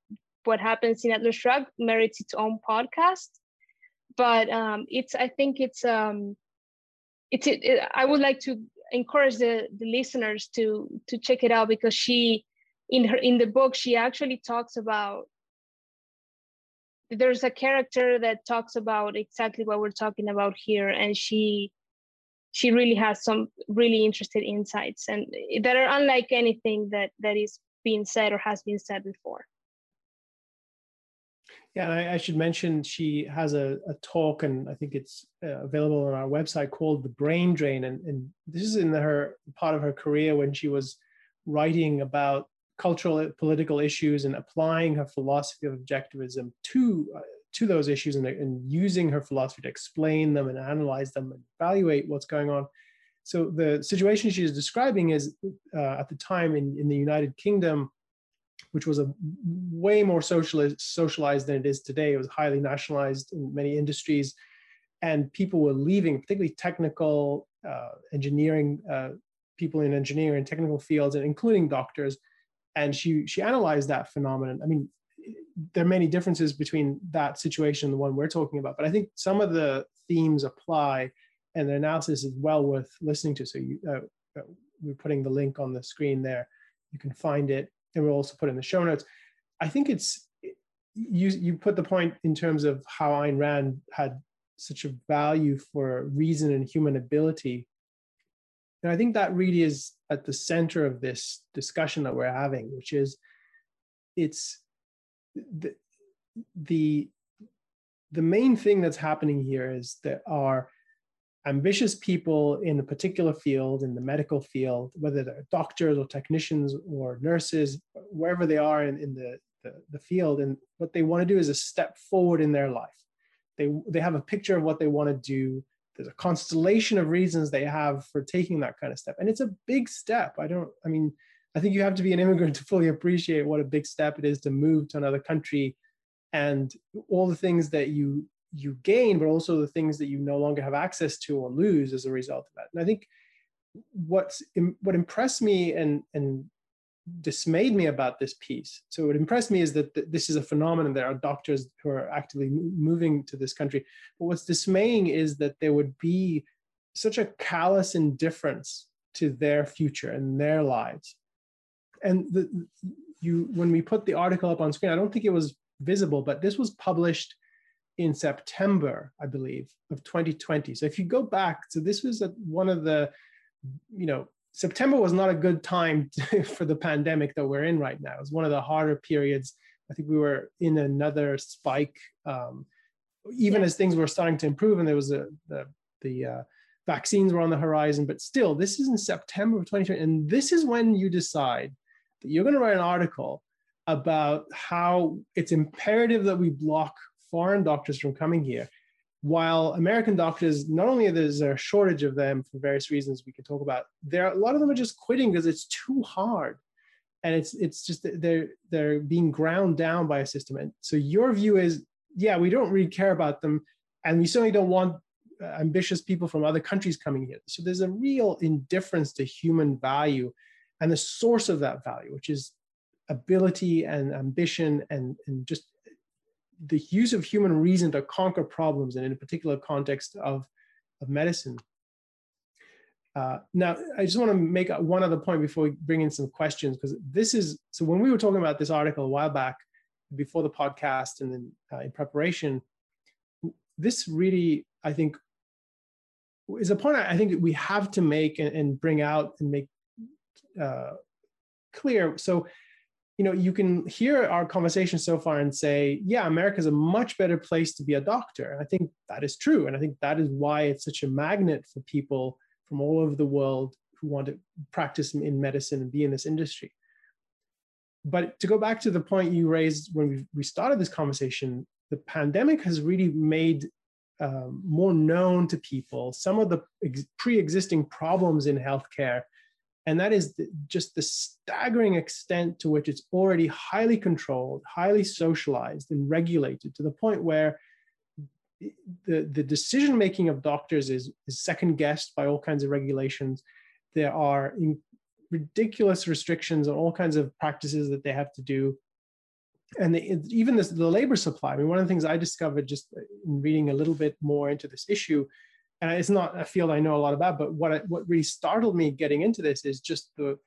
what happens in Atlas Shrugged merits its own podcast. But um, it's, I think it's, um, it's it, i would like to encourage the, the listeners to to check it out because she in her in the book she actually talks about there's a character that talks about exactly what we're talking about here and she she really has some really interesting insights and that are unlike anything that that is being said or has been said before. Yeah, I, I, should mention she has a, a talk, and I think it's uh, available on our website called "The Brain Drain," and, and this is in her part of her career when she was writing about cultural political issues and applying her philosophy of objectivism to uh, to those issues and, and using her philosophy to explain them and analyze them and evaluate what's going on. So the situation she is describing is uh, at the time in, in the United Kingdom which was a way more socialized, socialized than it is today. It was highly nationalized in many industries, and people were leaving, particularly technical, uh, engineering uh, people in engineering and technical fields, and including doctors. And she she analyzed that phenomenon. I mean, there are many differences between that situation and the one we're talking about, but I think some of the themes apply, and the analysis is well worth listening to. So you, uh, uh we're putting the link on the screen there. You can find it and we'll also put in the show notes. I think it's you you put the point in terms of how Ayn Rand had such a value for reason and human ability. And I think that really is at the center of this discussion that we're having, which is it's the the the main thing that's happening here is there are ambitious people in a particular field, in the medical field, whether they're doctors or technicians or nurses, wherever they are in, in the, the, the field, and what they want to do is a step forward in their life. They, they have a picture of what they want to do. There's a constellation of reasons they have for taking that kind of step. And it's a big step. I don't, I mean, I think you have to be an immigrant (laughs) to fully appreciate what a big step it is to move to another country and all the things that you you gain, but also the things that you no longer have access to or lose as a result of that. And I think what's what impressed me and and dismayed me about this piece. So what impressed me is that this is a phenomenon. There are doctors who are actively moving to this country. But what's dismaying is that there would be such a callous indifference to their future and their lives. And the, you, when we put the article up on screen, I don't think it was visible, but this was published in September, I believe, of 2020. So if you go back, so this was a, one of the, you know, September was not a good time to, (laughs) for the pandemic that we're in right now. It was one of the harder periods. I think we were in another spike, um, even yeah. as things were starting to improve, and there was a the the uh, vaccines were on the horizon. But still, this is in September of 2020, and this is when you decide that you're going to write an article about how it's imperative that we block foreign doctors from coming here while American doctors, not only there's a shortage of them for various reasons we can talk about, there a lot of them are just quitting because it's too hard, and it's it's just they're they're being ground down by a system. And so your view is, yeah, we don't really care about them, and we certainly don't want uh, ambitious people from other countries coming here. So there's a real indifference to human value, and the source of that value, which is ability and ambition and and just the use of human reason to conquer problems and in a particular context of, of medicine. Uh, now, I just want to make one other point before we bring in some questions, because this is so when we were talking about this article a while back before the podcast and then uh, in preparation, this really, I think, is a point I think we have to make and, and bring out and make uh, clear. So, you know, you can hear our conversation so far and say, yeah, America is a much better place to be a doctor. And I think that is true. And I think that is why it's such a magnet for people from all over the world who want to practice in medicine and be in this industry. But to go back to the point you raised when we, we started this conversation, the pandemic has really made um, more known to people some of the ex- pre existing problems in healthcare and that is the, just the staggering extent to which it's already highly controlled, highly socialized, and regulated to the point where the, the decision making of doctors is, is second guessed by all kinds of regulations. There are ridiculous restrictions on all kinds of practices that they have to do. And the, even this, the labor supply. I mean, one of the things I discovered just in reading a little bit more into this issue and it's not a field I know a lot about, but what I, what really startled me getting into this is just the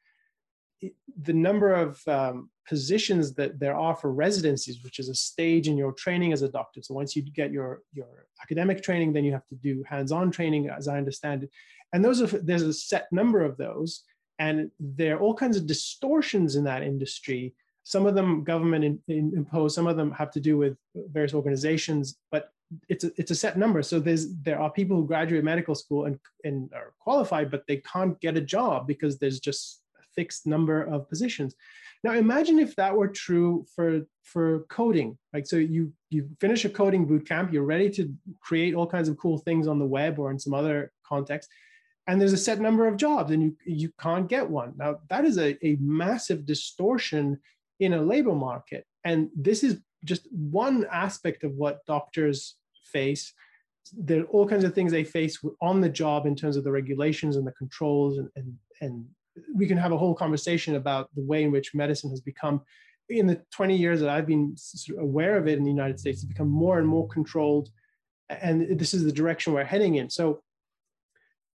the number of um, positions that there are for residencies, which is a stage in your training as a doctor. So once you get your your academic training, then you have to do hands-on training, as I understand it. And those are there's a set number of those, and there are all kinds of distortions in that industry. Some of them government in, in, impose, some of them have to do with various organizations, but it's a, it's a set number. So there's there are people who graduate medical school and and are qualified, but they can't get a job because there's just a fixed number of positions. Now imagine if that were true for for coding. Like so you you finish a coding boot camp, you're ready to create all kinds of cool things on the web or in some other context. And there's a set number of jobs and you you can't get one. Now that is a, a massive distortion in a labor market. And this is just one aspect of what doctors face. There are all kinds of things they face on the job in terms of the regulations and the controls, and, and, and we can have a whole conversation about the way in which medicine has become, in the 20 years that I've been aware of it in the United States, it's become more and more controlled. And this is the direction we're heading in. So,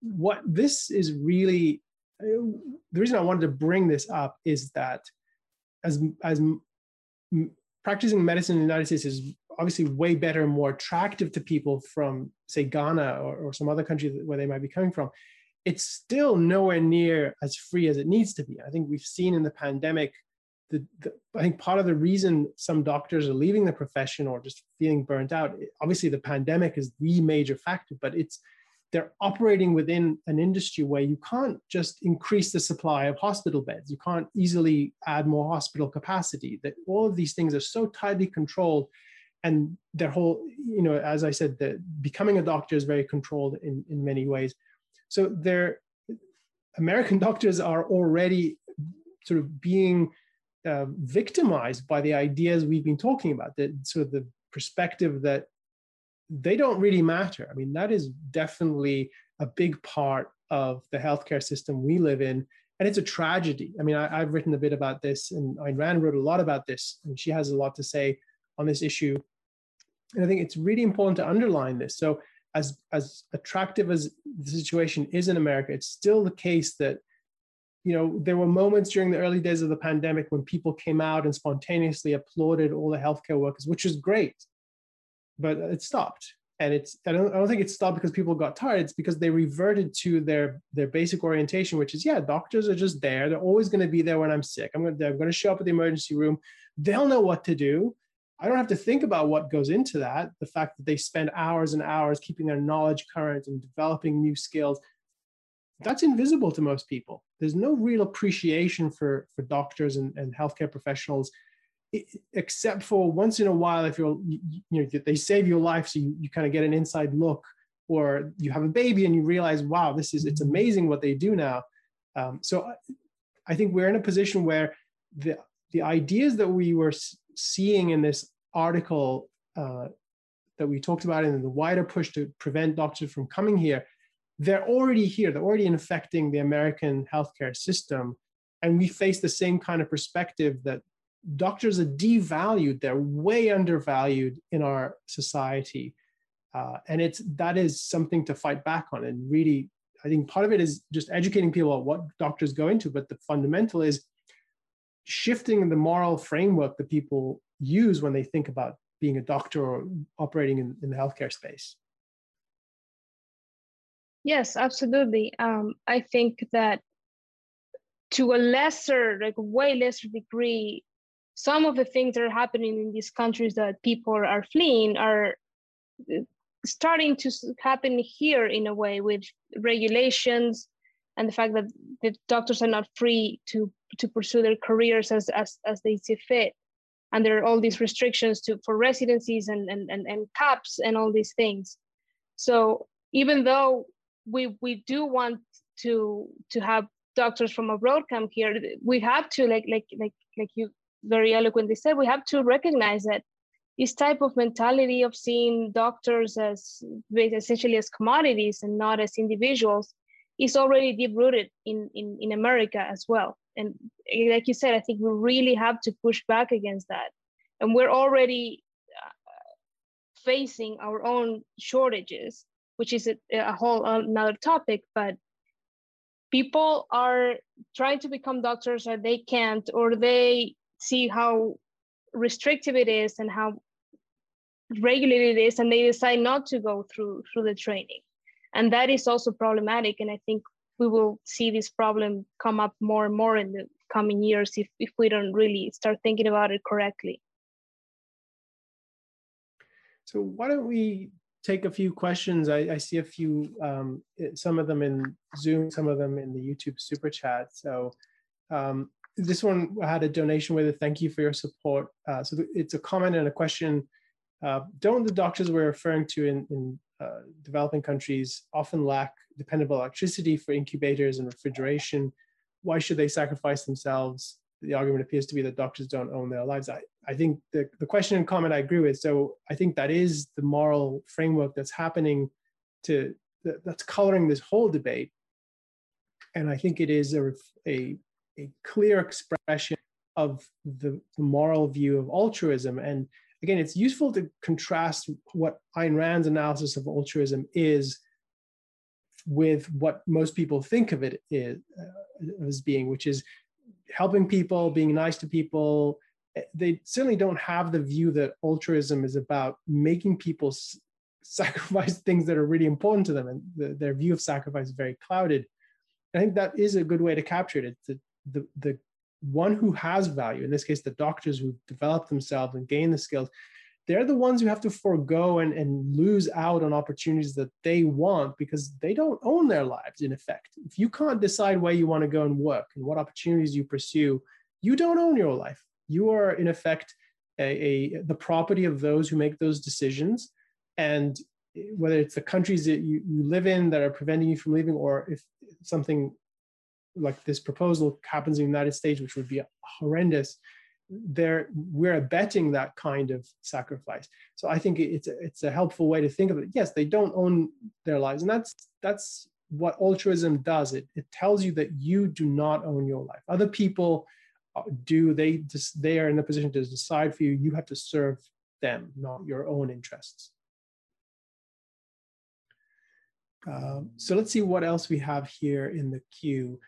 what this is really uh, the reason I wanted to bring this up is that as as practicing medicine in the United States is obviously way better and more attractive to people from, say, Ghana or, or some other country where they might be coming from. It's still nowhere near as free as it needs to be. I think we've seen in the pandemic, the, the, I think part of the reason some doctors are leaving the profession or just feeling burnt out, obviously the pandemic is the major factor, but it's they're operating within an industry where you can't just increase the supply of hospital beds. You can't easily add more hospital capacity. That all of these things are so tightly controlled, and their whole, you know, as I said, the becoming a doctor is very controlled in in many ways. So their American (laughs) doctors are already sort of being uh, victimized by the ideas we've been talking about. The sort of the perspective that they don't really matter. I mean, that is definitely a big part of the healthcare system we live in. And it's a tragedy. I mean, I, have written a bit about this, and Ayn Rand wrote a lot about this, and she has a lot to say on this issue. And I think it's really important to underline this. So, as, as attractive as the situation is in America, it's still the case that you know, there were moments during the early days of the pandemic when people came out and spontaneously applauded all the healthcare workers, which is great but it stopped. And it's I don't, I don't think it stopped because people got tired. It's because they reverted to their their basic orientation which is yeah doctors are just there. They're always going to be there when i'm sick. I'm going to i'm going to show up at the emergency room. They'll know what to do. I don't have to think about what goes into that. The fact that they spend hours and hours keeping their knowledge current and developing new skills that's invisible to most people. There's no real appreciation for for doctors and, and healthcare professionals except for once in a while, if you're, you, know, they save your life, so you, you kind of get an inside look, or you have a baby and you realize, wow, this is, it's amazing what they do now. Um, so I think we're in a position where the, the ideas that we were seeing in this article uh, that we talked about and the wider push to prevent doctors from coming here, they're already here. They're already infecting the American healthcare system. And we face the same kind of perspective that doctors are devalued, they're way undervalued in our society. Uh, and it's that is something to fight back on. And really, I think part of it is just educating people about what doctors go into, but the fundamental is shifting the moral framework that people use when they think about being a doctor or operating in, in the healthcare space. Yes, absolutely. Um, I think that to a lesser, like way lesser degree, some of the things that are happening in these countries that people are fleeing are uh, starting to happen here in a way with regulations and the fact that the doctors are not free to to pursue their careers as as, as they see fit. And there are all these restrictions to for residencies and and, and, and caps and all these things. So even though we we do want to to have doctors from abroad come here we have to like like like like you very eloquently said we have to recognize that this type of mentality of seeing doctors as essentially as commodities and not as individuals is already deep rooted in, in, in America as well. And like you said, I think we really have to push back against that. And we're already uh, facing our own shortages, which is a, a whole another topic. But people are trying to become doctors or they can't, or they see how restrictive it is and how regulated it is and they decide not to go through through the training. And that is also problematic and i think we will see this problem come up more and more in the coming years if, if we don't really start thinking about it correctly. So why don't we take a few questions? I, I see a few um, some of them in zoom some of them in the youtube super chat. So um, this one had a donation with a thank you for your support uh, so it's a comment and a question uh, don't the doctors we're referring to in, in uh, developing countries often lack dependable electricity for incubators and refrigeration? Why should they sacrifice themselves? The argument appears to be that doctors don't own their lives. I, I think the, the question and comment I agree with. So I think that is the moral framework that's happening to that, that's coloring this whole debate. And I think it is a, a, a clear expression of the, the moral view of altruism. And again, it's useful to contrast what Ayn Rand's analysis of altruism is with what most people think of it is, uh, as being, which is helping people, being nice to people. They certainly don't have the view that altruism is about making people s- sacrifice things that are really important to them, and the, their view of sacrifice is very clouded. I think that is a good way to capture it. The, the one who has value, in this case, the doctors who develop themselves and gain the skills, they're the ones who have to forego and, and lose out on opportunities that they want because they don't own their lives, in effect. If you can't decide where you want to go and work and what opportunities you pursue, you don't own your life. You are, in effect, a, a the property of those who make those decisions. And whether it's the countries that you, you live in that are preventing you from leaving, or if something like this proposal happens in the United States, which would be horrendous, there we're abetting that kind of sacrifice. So I think it's a, it's a helpful way to think of it. Yes, they don't own their lives, and that's that's what altruism does. It it tells you that you do not own your life. Other people uh, do. They just they are in a position to decide for you. You have to serve them, not your own interests. Um, so let's see what else we have here in the queue.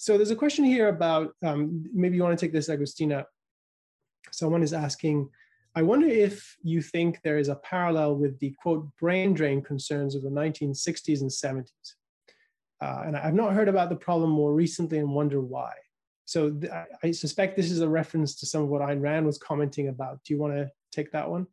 So there's a question here about, um, maybe you want to take this, Agustina. Someone is asking, I wonder if you think there is a parallel with the quote brain drain concerns of the 1960s and 70s. Uh, and I've not heard about the problem more recently and wonder why. So th- I suspect this is a reference to some of what Ayn Rand was commenting about. Do you want to take that one?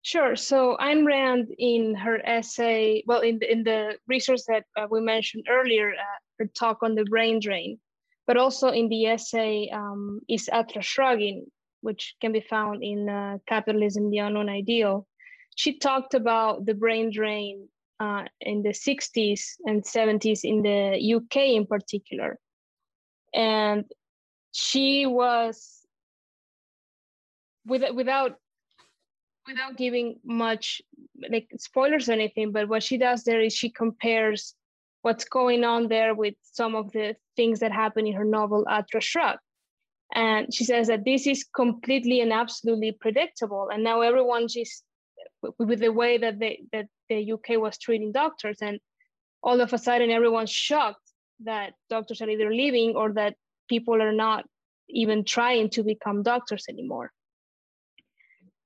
Sure. So Ayn Rand, in her essay, well, in the, in the resource that uh, we mentioned earlier, uh, her talk on the brain drain, but also in the essay um, Is Atlas Shrugging, which can be found in uh, Capitalism, the Unknown Ideal. She talked about the brain drain uh, in the 60s and 70s in the UK in particular. And she was, with, without without giving much like spoilers or anything, but what she does there is she compares what's going on there with some of the things that happen in her novel Atlas Shrugged. And she says that this is completely and absolutely predictable. And now everyone's just with the way that they that the UK was treating doctors, and all of a sudden everyone's shocked that doctors are either leaving or that people are not even trying to become doctors anymore.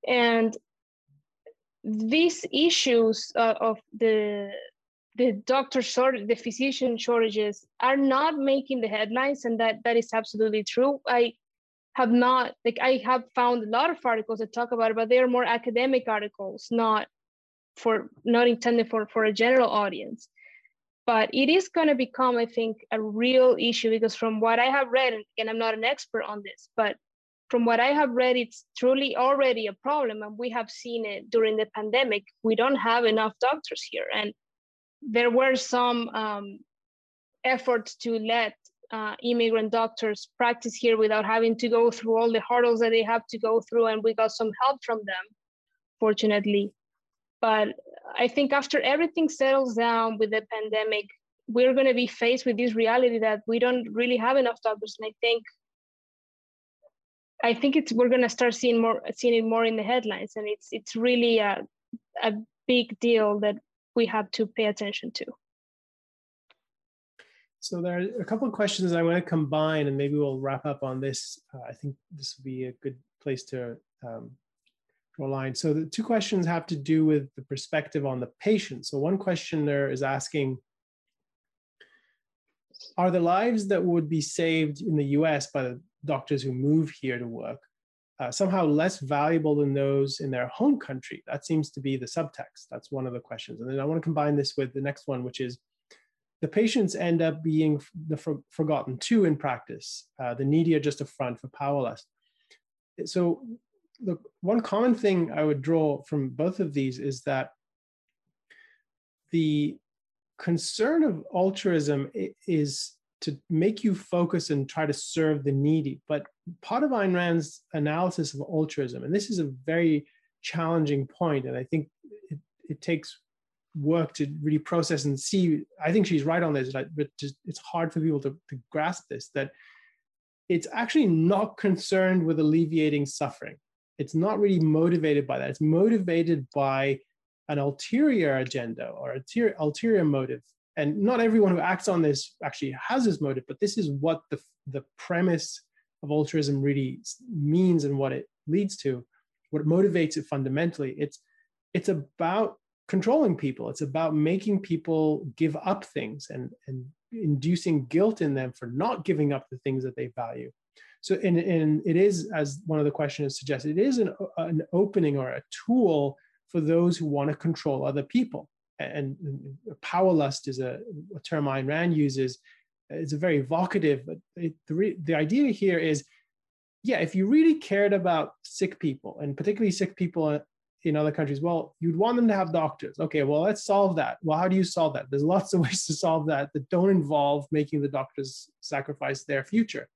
And these issues uh, of the the doctor shortage, the physician shortages are not making the headlines, and that that is absolutely true. I have not like I have found a lot of articles that talk about it, but they are more academic articles, not for not intended for for a general audience. But it is going to become, I think, a real issue because from what I have read, and I'm not an expert on this, but from what I have read, it's truly already a problem, and we have seen it during the pandemic. We don't have enough doctors here, and there were some um, efforts to let uh, immigrant doctors practice here without having to go through all the hurdles that they have to go through, and we got some help from them, fortunately. But I think after everything settles down with the pandemic, we're going to be faced with this reality that we don't really have enough doctors, and I think I think it's we're going to start seeing more seeing it more in the headlines, and it's it's really a a big deal that we have to pay attention to. So there are a couple of questions I want to combine, and maybe we'll wrap up on this. Uh, I think this would be a good place to um, draw a line. So the two questions have to do with the perspective on the patient. So one question there is asking, are the lives that would be saved in the US by the doctors who move here to work uh, somehow less valuable than those in their home country? That seems to be the subtext. That's one of the questions. And then I want to combine this with the next one, which is the patients end up being the for, forgotten too in practice. Uh, the needy are just a front for powerless. So, the one common thing I would draw from both of these is that the concern of altruism is to make you focus and try to serve the needy. But part of Ayn Rand's analysis of altruism, and this is a very challenging point, and I think it, it takes work to really process and see. I think she's right on this, but just, it's hard for people to, to grasp this that it's actually not concerned with alleviating suffering. It's not really motivated by that. It's motivated by an ulterior agenda or ulterior, ulterior motive and not everyone who acts on this actually has this motive but this is what the, the premise of altruism really means and what it leads to what motivates it fundamentally. It's it's about controlling people. It's about making people give up things and and inducing guilt in them for not giving up the things that they value. So and, and it is as one of the questions suggests it is an, an opening or a tool for those who want to control other people and, power lust is a, a, term Ayn Rand uses. It's a very evocative, but it, the, the idea here is, yeah, if you really cared about sick people and particularly sick people uh, in other countries, well, you'd want them to have doctors. Okay, well, let's solve that. Well, how do you solve that? There's (laughs) lots of ways to solve that that don't involve making the doctors sacrifice their future.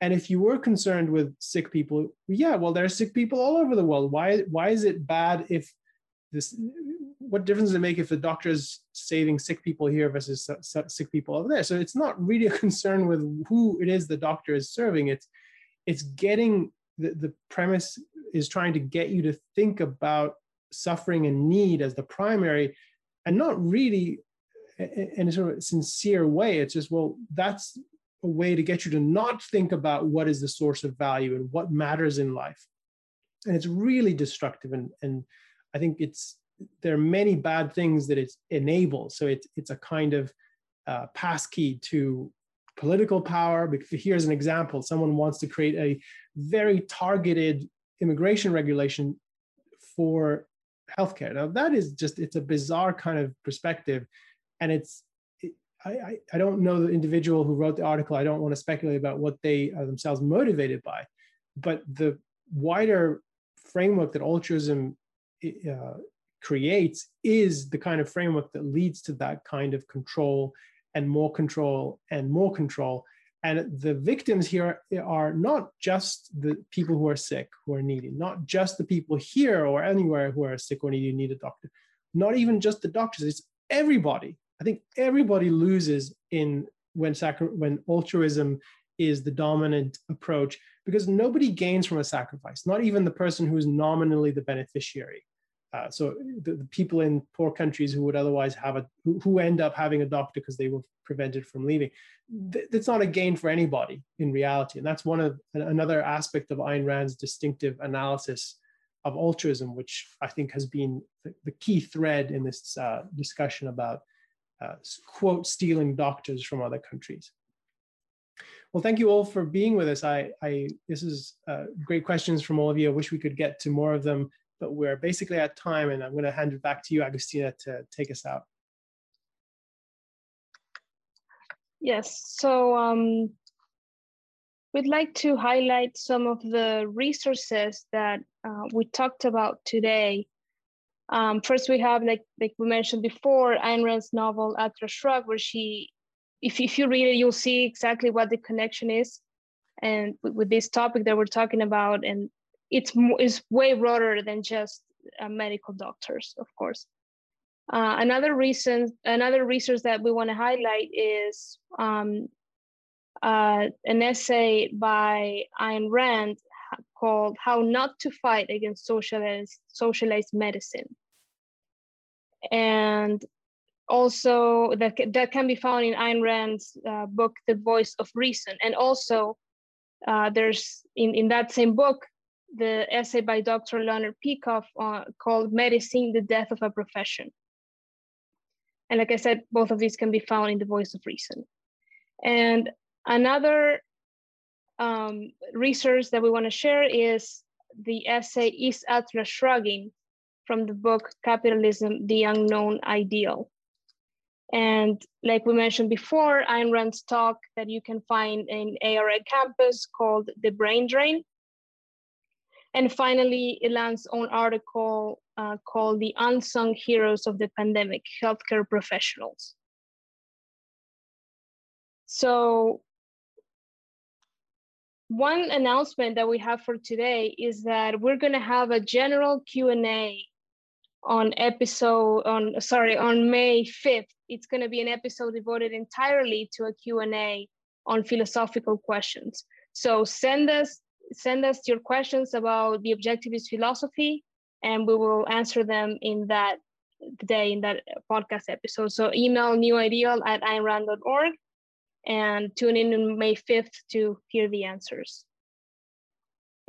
And if you were concerned with sick people, yeah, well, there are sick people all over the world. Why, why is it bad if this what difference does it make if the doctor is saving sick people here versus sick people over there? So it's not really a concern with who it is the doctor is serving. It's it's getting the, the premise is trying to get you to think about suffering and need as the primary and not really in a sort of sincere way. It's just, well, that's a way to get you to not think about what is the source of value and what matters in life. And it's really destructive. And, and I think it's there are many bad things that it enables. So it's it's a kind of uh, passkey to political power. Here's an example: someone wants to create a very targeted immigration regulation for healthcare. Now that is just it's a bizarre kind of perspective, and it's. I, I don't know the individual who wrote the article. I don't want to speculate about what they are themselves motivated by, but the wider framework that altruism uh, creates is the kind of framework that leads to that kind of control and more control and more control. And the victims here are not just the people who are sick, who are needy, not just the people here or anywhere who are sick or needy, need a doctor, not even just the doctors, it's everybody. I think everybody loses in when sacri- when altruism is the dominant approach because nobody gains from a sacrifice, not even the person who is nominally the beneficiary. Uh, so the, the, people in poor countries who would otherwise have a who, who end up having a doctor because they were prevented from leaving th- that's not a gain for anybody in reality and that's one of another aspect of Ayn Rand's distinctive analysis of altruism which I think has been the, the key thread in this uh, discussion about uh, quote stealing doctors from other countries well, thank you all for being with us. I, I this is uh, great questions from all of you. I wish we could get to more of them but we're basically at time and I'm going to hand it back to you, Agustina, to take us out. Yes, so um, we'd like to highlight some of the resources that uh, we talked about today. Um, first, we have, like, like we mentioned before, Ayn Rand's novel Atlas Shrugged, where she, if, if you read it, you'll see exactly what the connection is and with, this topic that we're talking about and it's is way broader than just uh, medical doctors, of course. Uh, another reason, another resource that we want to highlight is um, uh, an essay by Ayn Rand called "How Not to Fight Against Socialized Socialized Medicine," and also that that can be found in Ayn Rand's uh, book "The Voice of Reason," and also uh, there's in in that same book the essay by Dr. Leonard Peikoff uh, called Medicine, the Death of a Profession. And like I said, both of these can be found in the Voice of Reason. And another um, research that we want to share is the essay Is Atlas Shrugging from the book Capitalism, the Unknown Ideal. And like we mentioned before, Ayn Rand's talk that you can find in ARI campus called The Brain Drain and finally, Elan's own article uh, called The Unsung Heroes of the Pandemic, Healthcare Professionals. So one announcement that we have for today is that we're gonna have a general Q&A on episode, on sorry, on May 5th. It's gonna be an episode devoted entirely to a Q&A on philosophical questions. So send us send us your questions about the objectivist philosophy and we will answer them in that day in that podcast episode. So email newideal at aynrand.org and tune in on May 5th to hear the answers.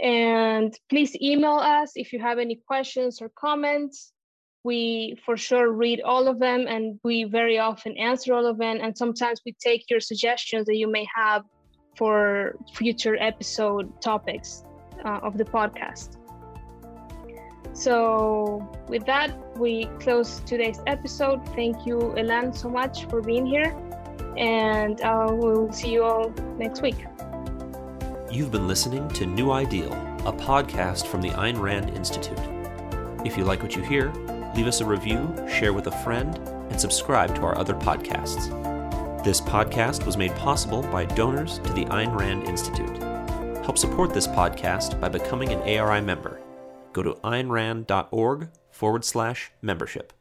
And please email us if you have any questions or comments. We for sure read all of them and we very often answer all of them. And sometimes we take your suggestions that you may have for future episode topics uh, of the podcast. So, with that, we close today's episode. Thank you, Elan, so much for being here. And uh, we'll see you all next week. You've been listening to New Ideal, a podcast from the Ayn Rand Institute. If you like what you hear, leave us a review, share with a friend, and subscribe to our other podcasts. This podcast was made possible by donors to the Ayn Rand Institute. Help support this podcast by becoming an ARI member. Go to aynrand.org forward slash membership.